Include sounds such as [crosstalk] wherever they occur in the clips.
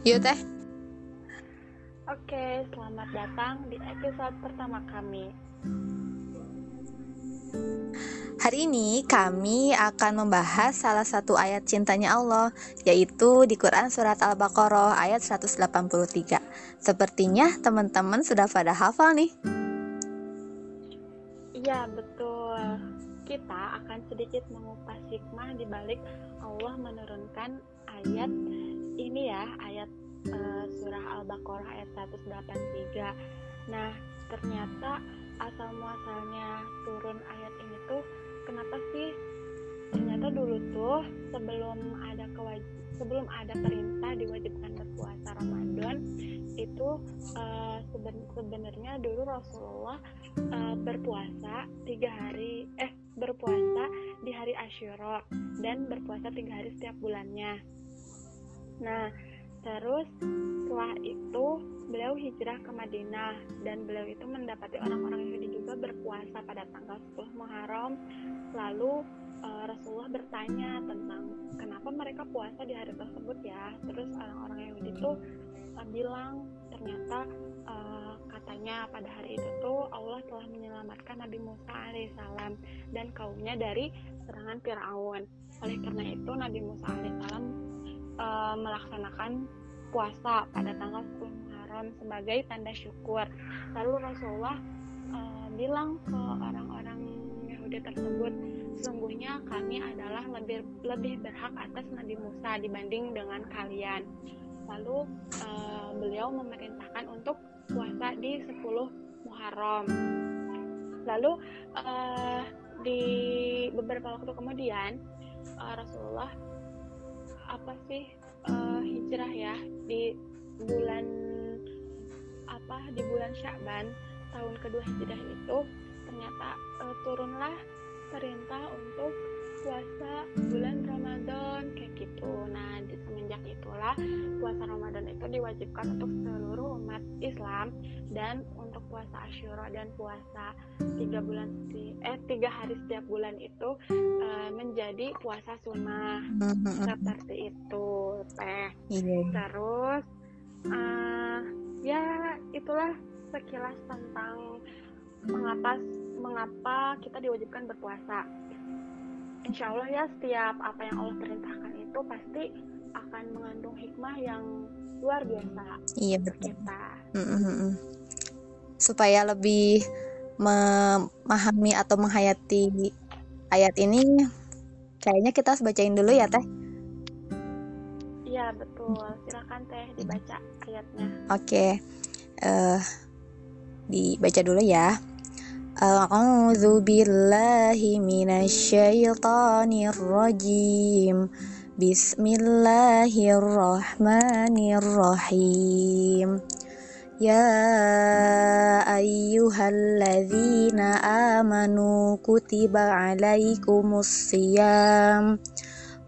Yuk teh. Oke, selamat datang di episode pertama kami. Hari ini kami akan membahas salah satu ayat cintanya Allah, yaitu di Quran Surat Al-Baqarah ayat 183. Sepertinya teman-teman sudah pada hafal nih. Iya, betul. Kita akan sedikit mengupas hikmah di balik Allah menurunkan ayat ini ya, ayat uh, surah Al-Baqarah ayat 183. Nah, ternyata asal muasalnya turun ayat ini tuh kenapa sih ternyata dulu tuh sebelum ada sebelum ada perintah diwajibkan berpuasa Ramadan itu uh, seben sebenarnya dulu Rasulullah uh, berpuasa tiga hari eh berpuasa di hari Ashura dan berpuasa tiga hari setiap bulannya. Nah terus setelah itu beliau hijrah ke Madinah dan beliau itu mendapati orang-orang Yahudi juga berpuasa pada tanggal 10 Muharram. Lalu uh, Rasulullah bertanya tentang kenapa mereka puasa di hari tersebut ya. Terus orang-orang Yahudi itu uh, bilang ternyata uh, katanya pada hari itu tuh Allah telah menyelamatkan Nabi Musa alaihissalam dan kaumnya dari serangan Firaun. Oleh karena itu Nabi Musa alaihissalam uh, melaksanakan puasa pada tanggal 10 Muharram sebagai tanda syukur. Lalu Rasulullah uh, bilang ke orang-orang Yahudi tersebut, sesungguhnya kami adalah lebih lebih berhak atas Nabi Musa dibanding dengan kalian. Lalu uh, beliau memerintahkan untuk puasa di 10 Muharram. Lalu uh, di beberapa waktu kemudian Rasulullah apa sih uh, hijrah ya di bulan apa di bulan Syakban tahun kedua hijrah itu ternyata e, turunlah perintah untuk puasa bulan Ramadan kayak gitu. Nah, di semenjak itulah puasa Ramadan itu diwajibkan untuk seluruh umat Islam dan untuk puasa Asyura dan puasa tiga bulan eh tiga hari setiap bulan itu e, menjadi puasa sunnah seperti itu teh. Iya. Terus uh, ya itulah sekilas tentang mengapa mengapa kita diwajibkan berpuasa. Insya Allah ya setiap apa yang Allah perintahkan itu pasti akan mengandung hikmah yang luar biasa. Iya betul. Kita. Mm-hmm. Supaya lebih memahami atau menghayati ayat ini, kayaknya kita harus bacain dulu ya teh. Iya betul. Silakan teh dibaca ayatnya. Oke. Okay. Uh, eh, dibaca dulu ya. أعوذ بالله من الشيطان الرجيم. بسم الله الرحمن الرحيم. يا أيها الذين آمنوا كتب عليكم الصيام.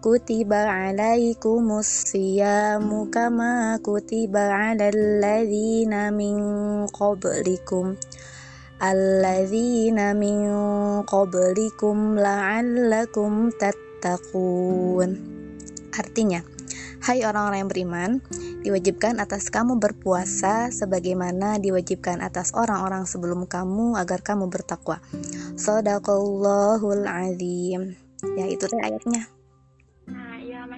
كتب عليكم الصيام كما كتب على الذين من قبلكم. Alladzina min qablikum la'allakum tattaqun artinya Hai orang-orang yang beriman, diwajibkan atas kamu berpuasa sebagaimana diwajibkan atas orang-orang sebelum kamu agar kamu bertakwa. Sadaqallahul azim. Ya, itu ayatnya.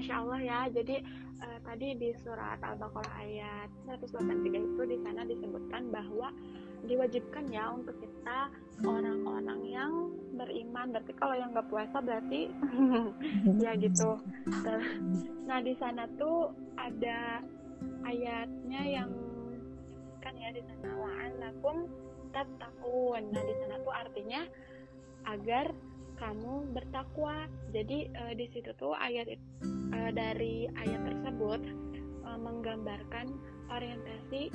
Masya Allah ya. Jadi tadi di surat Al-Baqarah ayat 183 itu di sana disebutkan bahwa diwajibkan ya untuk kita orang-orang yang beriman. Berarti kalau yang nggak puasa berarti [laughs] ya gitu. Nah di sana tuh ada ayatnya yang kan ya di sana wa'alakum tattaqun. Nah di sana tuh artinya agar kamu bertakwa. Jadi uh, di situ tuh ayat uh, dari ayat tersebut uh, menggambarkan orientasi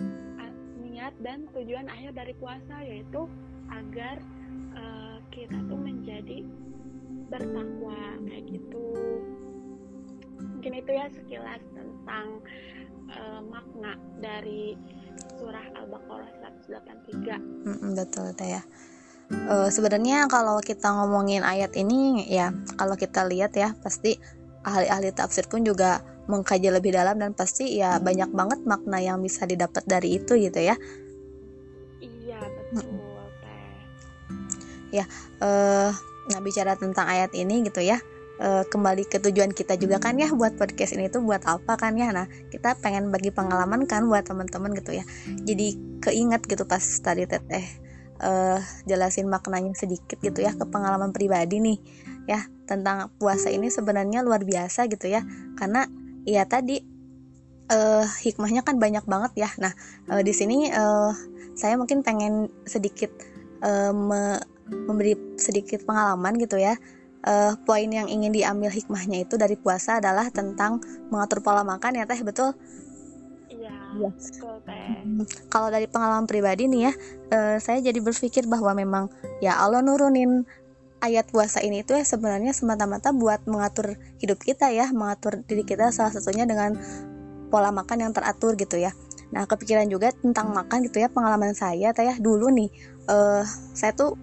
niat dan tujuan akhir dari puasa yaitu agar uh, kita tuh menjadi bertakwa kayak gitu. Mungkin itu ya sekilas tentang uh, makna dari surah Al-Baqarah 183. Mm -mm, betul ya uh, sebenarnya kalau kita ngomongin ayat ini ya kalau kita lihat ya pasti ahli-ahli tafsir pun juga mengkaji lebih dalam dan pasti ya banyak banget makna yang bisa didapat dari itu gitu ya. Iya betul teh. Ya eh nah bicara tentang ayat ini gitu ya uh, kembali ke tujuan kita juga kan ya buat podcast ini tuh buat apa kan ya? Nah kita pengen bagi pengalaman kan buat teman-teman gitu ya. Jadi keinget gitu pas tadi teteh uh, jelasin maknanya sedikit gitu ya ke pengalaman pribadi nih ya tentang puasa ini sebenarnya luar biasa gitu ya. Karena ya tadi uh, hikmahnya kan banyak banget ya. Nah uh, di sini uh, saya mungkin pengen sedikit uh, me memberi sedikit pengalaman gitu ya. Uh, poin yang ingin diambil hikmahnya itu dari puasa adalah tentang mengatur pola makan ya teh. Betul kalau dari pengalaman pribadi nih ya uh, saya jadi berpikir bahwa memang ya Allah nurunin ayat puasa ini itu ya sebenarnya semata-mata buat mengatur hidup kita ya mengatur diri kita salah satunya dengan pola makan yang teratur gitu ya. Nah kepikiran juga tentang makan gitu ya pengalaman saya teh ya dulu nih uh, saya tuh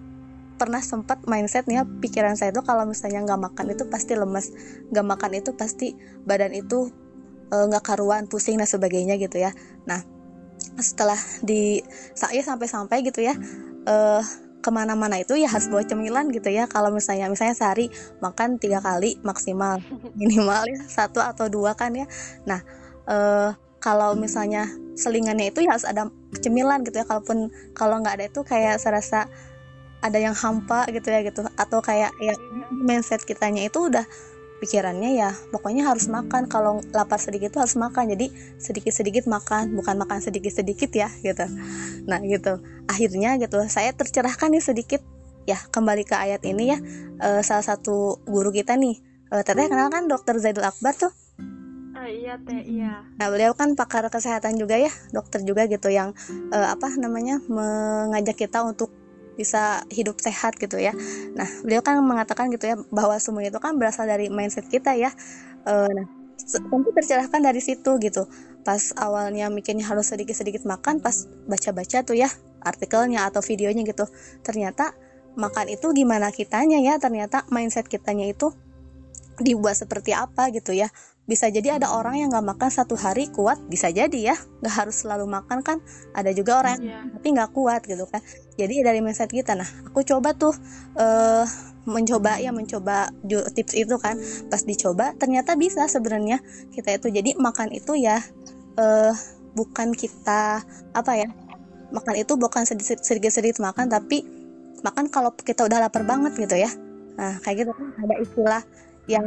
pernah sempat mindsetnya pikiran saya tuh kalau misalnya nggak makan itu pasti lemes nggak makan itu pasti badan itu nggak uh, karuan pusing dan sebagainya gitu ya. Nah setelah di saya sampai-sampai gitu ya uh, ke mana-mana itu ya harus bawa cemilan gitu ya. Kalau misalnya misalnya sehari makan tiga kali maksimal [laughs] minimal ya satu atau dua kan ya. Nah uh, kalau misalnya selingannya itu ya harus ada cemilan gitu ya. Kalaupun kalau nggak ada itu kayak serasa ada yang hampa gitu ya gitu. Atau kayak ya mindset kitanya itu udah pikirannya ya pokoknya harus makan. Kalau lapar sedikit tuh harus makan. Jadi sedikit-sedikit makan bukan makan sedikit-sedikit ya gitu. Nah gitu. Akhirnya gitu saya tercerahkan nih sedikit. Ya kembali ke ayat ini ya. E, salah satu guru kita nih e, teteh kenal kan dokter Zaidul Akbar tuh? Oh, iya teh iya. Nah beliau kan pakar kesehatan juga ya dokter juga gitu yang e, apa namanya mengajak kita untuk bisa hidup sehat gitu ya. Nah, beliau kan mengatakan gitu ya bahwa semua itu kan berasal dari mindset kita ya. Uh, nah, tentu tercerahkan dari situ gitu. Pas awalnya mikirnya harus sedikit-sedikit makan, pas baca-baca tuh ya artikelnya atau videonya gitu. Ternyata makan itu gimana kitanya ya, ternyata mindset kitanya itu dibuat seperti apa gitu ya bisa jadi ada orang yang nggak makan satu hari kuat bisa jadi ya. Nggak harus selalu makan kan ada juga orang yang yeah. tapi nggak kuat gitu kan. Jadi dari mindset kita nah aku coba tuh uh, mencoba ya mencoba tips itu kan. Pas dicoba ternyata bisa sebenarnya kita itu. Jadi makan itu ya uh, bukan kita apa ya makan itu bukan sedikit sedikit, sedikit makan tapi makan kalau kita udah lapar banget gitu ya. Nah kayak gitu kan ada istilah yang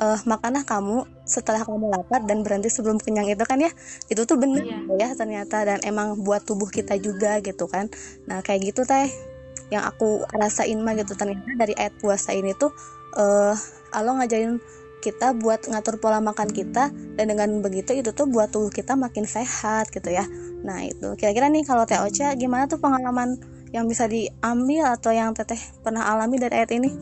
uh, makanlah kamu setelah kamu lapar dan berhenti sebelum kenyang itu kan ya itu tuh bener yeah. ya ternyata dan emang buat tubuh kita juga gitu kan nah kayak gitu teh yang aku rasain mah gitu ternyata dari ayat puasa ini tuh uh, Allah ngajarin kita buat ngatur pola makan kita dan dengan begitu itu tuh buat tubuh kita makin sehat gitu ya nah itu kira-kira nih kalau Teh Ocha gimana tuh pengalaman yang bisa diambil atau yang Teteh pernah alami dari ayat ini?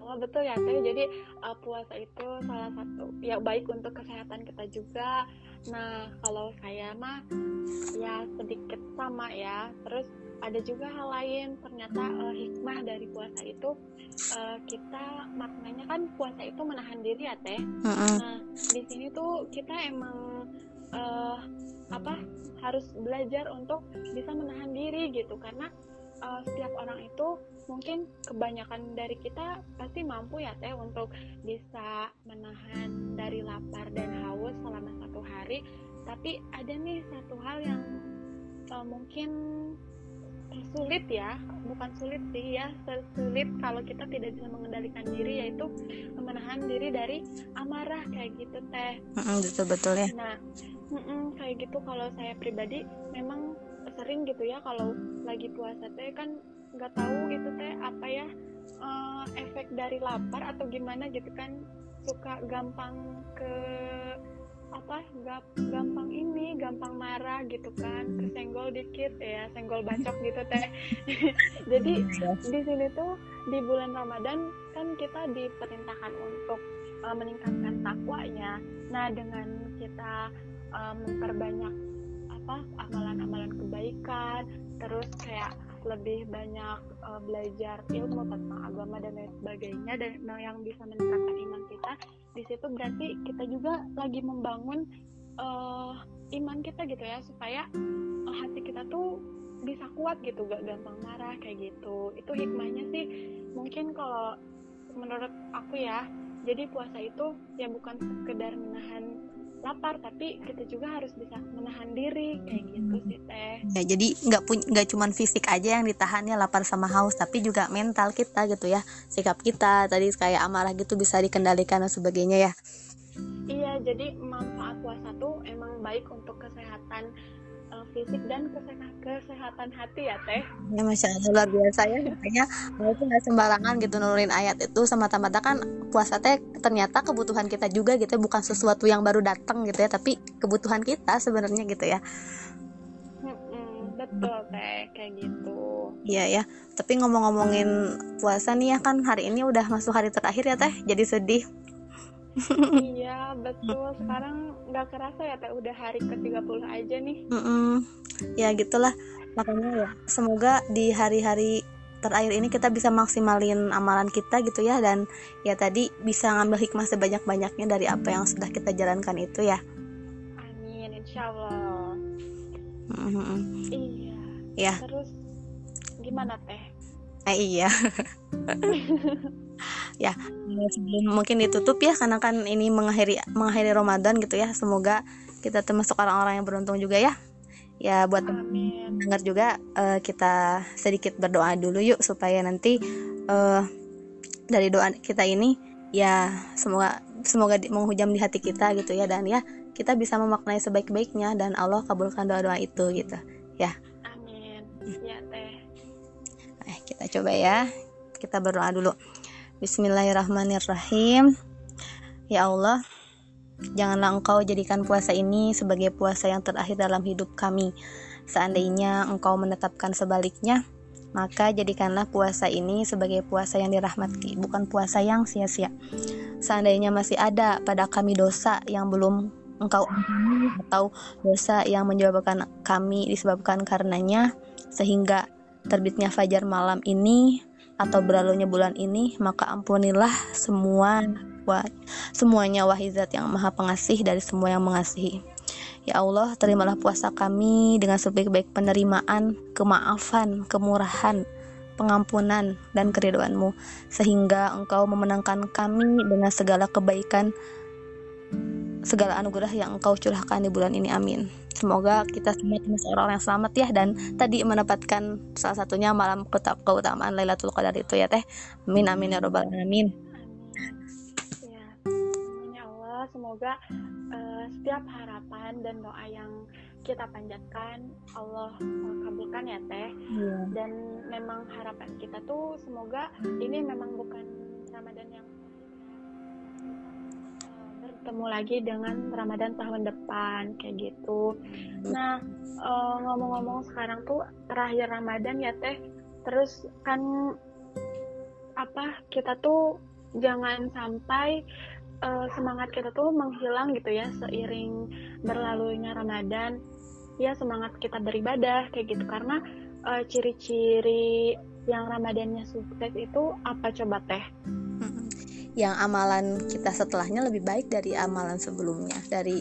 Oh betul ya teh. Jadi uh, puasa itu salah satu ya baik untuk kesehatan kita juga. Nah kalau saya mah ya sedikit sama ya. Terus ada juga hal lain. Ternyata uh, hikmah dari puasa itu uh, kita maknanya kan puasa itu menahan diri ya teh. Nah di sini tuh kita emang uh, apa harus belajar untuk bisa menahan diri gitu karena uh, setiap orang itu mungkin kebanyakan dari kita pasti mampu ya teh untuk bisa menahan dari lapar dan haus selama satu hari. Tapi ada nih satu hal yang uh, mungkin sulit ya bukan sulit sih ya sulit kalau kita tidak bisa mengendalikan diri yaitu menahan diri dari amarah kayak gitu teh. Betul betul ya. Nah kayak gitu kalau saya pribadi memang sering gitu ya kalau lagi puasa teh kan nggak tahu gitu teh apa ya uh, efek dari lapar atau gimana gitu kan suka gampang ke apa gap, gampang ini gampang marah gitu kan kesenggol dikit ya senggol bacok gitu teh. [laughs] Jadi di sini tuh di bulan Ramadan kan kita diperintahkan untuk uh, meningkatkan takwanya. Nah dengan kita uh, memperbanyak apa amalan-amalan terus kayak lebih banyak uh, belajar ilmu tentang agama dan lain sebagainya dan yang bisa meningkatkan iman kita di situ berarti kita juga lagi membangun uh, iman kita gitu ya supaya uh, hati kita tuh bisa kuat gitu gak gampang marah kayak gitu. Itu hikmahnya sih mungkin kalau menurut aku ya. Jadi puasa itu ya bukan sekedar menahan lapar tapi kita juga harus bisa menahan diri kayak gitu sih teh. Ya jadi nggak pun nggak cuman fisik aja yang ditahan ya lapar sama haus tapi juga mental kita gitu ya. Sikap kita tadi kayak amarah gitu bisa dikendalikan dan sebagainya ya. Iya jadi manfaat puasa tuh emang baik untuk kesehatan fisik dan kesehatan hati ya teh. Ya masya allah luar biasa ya. Makanya walaupun nggak sembarangan gitu nurunin ayat itu semata-mata. Kan puasa teh ternyata kebutuhan kita juga gitu bukan sesuatu yang baru datang gitu ya tapi kebutuhan kita sebenarnya gitu ya. Betul teh. Kayak gitu. Iya ya. Tapi ngomong-ngomongin puasa nih ya kan hari ini udah masuk hari terakhir ya teh. Jadi sedih. Iya betul. Sekarang nggak kerasa ya teh. Udah hari ke 30 aja nih. Mm -mm. ya gitulah. Makanya ya semoga di hari-hari terakhir ini kita bisa maksimalin amalan kita gitu ya. Dan ya tadi bisa ngambil hikmah sebanyak-banyaknya dari apa yang sudah kita jalankan itu ya. Amin insya Allah mm iya. Ya. Terus gimana teh? Eh, iya [laughs] ya sebelum mungkin ditutup ya karena kan ini mengakhiri mengakhiri Ramadan gitu ya. Semoga kita termasuk orang-orang yang beruntung juga ya. Ya buat dengar juga uh, kita sedikit berdoa dulu yuk supaya nanti uh, dari doa kita ini ya semoga semoga di, menghujam di hati kita gitu ya dan ya kita bisa memaknai sebaik-baiknya dan Allah kabulkan doa-doa itu gitu ya. Amin. Ya teh. Eh kita coba ya. Kita berdoa dulu Bismillahirrahmanirrahim. Ya Allah, janganlah Engkau jadikan puasa ini sebagai puasa yang terakhir dalam hidup kami. Seandainya Engkau menetapkan sebaliknya, maka jadikanlah puasa ini sebagai puasa yang dirahmati, bukan puasa yang sia-sia. Seandainya masih ada pada kami dosa yang belum Engkau atau dosa yang menyebabkan kami disebabkan karenanya sehingga terbitnya fajar malam ini atau berlalunya bulan ini, maka ampunilah semua wa, semuanya wahizat yang maha pengasih dari semua yang mengasihi. Ya Allah, terimalah puasa kami dengan sebaik-baik penerimaan, kemaafan, kemurahan, pengampunan, dan keriduanmu, sehingga Engkau memenangkan kami dengan segala kebaikan, segala anugerah yang Engkau curahkan di bulan ini. Amin. Semoga kita semua termasuk orang yang selamat ya dan tadi menempatkan salah satunya malam keutamaan Lailatul Qadar itu ya teh. Amin amin ya robbal alamin. Ya, ya Allah semoga uh, setiap harapan dan doa yang kita panjatkan Allah uh, kabulkan ya teh. Ya. Dan memang harapan kita tuh semoga ini memang bukan Ramadan yang ketemu lagi dengan Ramadan tahun depan kayak gitu. Nah ngomong ngomong-ngomong sekarang tuh terakhir Ramadan ya teh, terus kan apa kita tuh jangan sampai uh, semangat kita tuh menghilang gitu ya seiring berlalunya Ramadan. Ya semangat kita beribadah kayak gitu karena uh, ciri-ciri yang Ramadannya sukses itu apa coba teh? Yang amalan kita setelahnya lebih baik dari amalan sebelumnya dari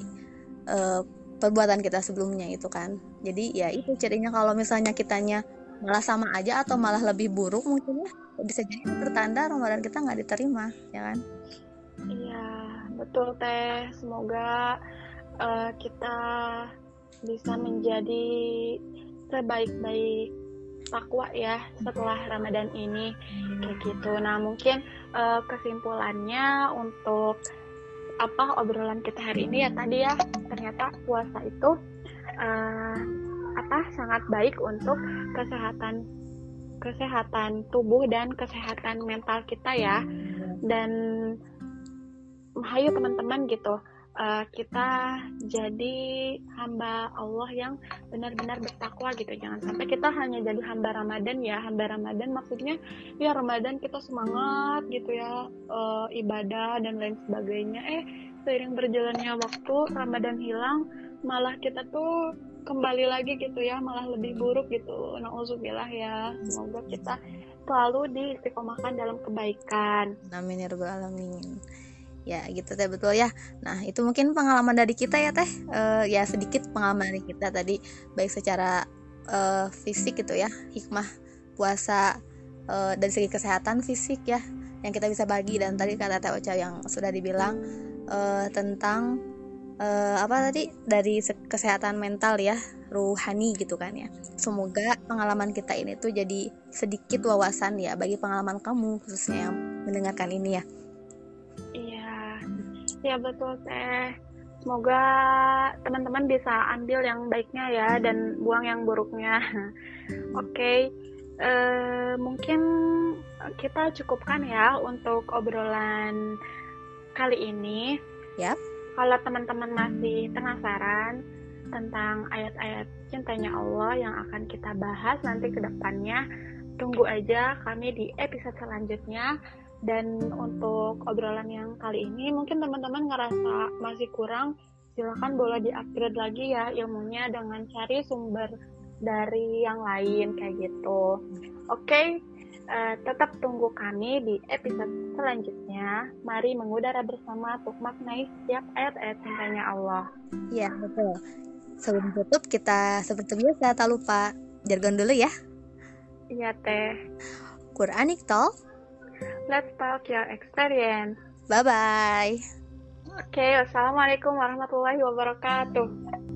uh, perbuatan kita sebelumnya itu kan. Jadi ya itu cirinya kalau misalnya kitanya malah sama aja atau malah lebih buruk mungkin ya bisa jadi pertanda Ramadan kita nggak diterima ya kan? Iya betul teh. Semoga uh, kita bisa menjadi sebaik-baik takwa ya setelah Ramadan ini. Kayak gitu. Nah mungkin uh, kesimpulannya untuk apa obrolan kita hari ini ya tadi ya. Ternyata puasa itu uh, apa sangat baik untuk kesehatan kesehatan tubuh dan kesehatan mental kita ya. Dan hayu teman-teman gitu uh, kita jadi hamba Allah yang benar-benar bertakwa gitu. Jangan sampai kita hanya jadi hamba Ramadan ya. Hamba Ramadan maksudnya ya Ramadan kita semangat gitu ya uh, ibadah dan lain sebagainya. Eh seiring berjalannya waktu Ramadan hilang malah kita tuh kembali lagi gitu ya malah lebih buruk gitu. Nauzubillah ya. Semoga kita selalu diistiqomahkan dalam kebaikan. Amin ya rabbal alamin ya gitu teh betul ya. Nah itu mungkin pengalaman dari kita ya teh. Uh, ya sedikit pengalaman dari kita tadi baik secara uh, fisik gitu ya hikmah puasa uh, dari segi kesehatan fisik ya yang kita bisa bagi. Dan tadi kata Teh Ocha yang sudah dibilang uh, tentang uh, apa tadi dari kesehatan mental ya ruhani gitu kan ya. Semoga pengalaman kita ini tuh jadi sedikit wawasan ya bagi pengalaman kamu khususnya yang mendengarkan ini ya ya betul teh semoga teman-teman bisa ambil yang baiknya ya dan buang yang buruknya [laughs] oke okay. uh, mungkin kita cukupkan ya untuk obrolan kali ini. Yap. Kalau teman-teman masih penasaran tentang ayat-ayat cintanya Allah yang akan kita bahas nanti ke depannya, tunggu aja kami di episode selanjutnya. Dan untuk obrolan yang kali ini mungkin teman-teman ngerasa masih kurang, silahkan boleh di-upgrade lagi ya ilmunya dengan cari sumber dari yang lain kayak gitu. Oke, okay? Uh, tetap tunggu kami di episode selanjutnya. Mari mengudara bersama untuk maknai setiap ayat-ayat cintanya Allah. Iya, betul. Sebelum tutup, kita seperti biasa tak lupa jargon dulu ya. Iya, Teh. Quranic Talk. Let's talk your experience. Bye-bye. Oke, okay, wassalamualaikum warahmatullahi wabarakatuh.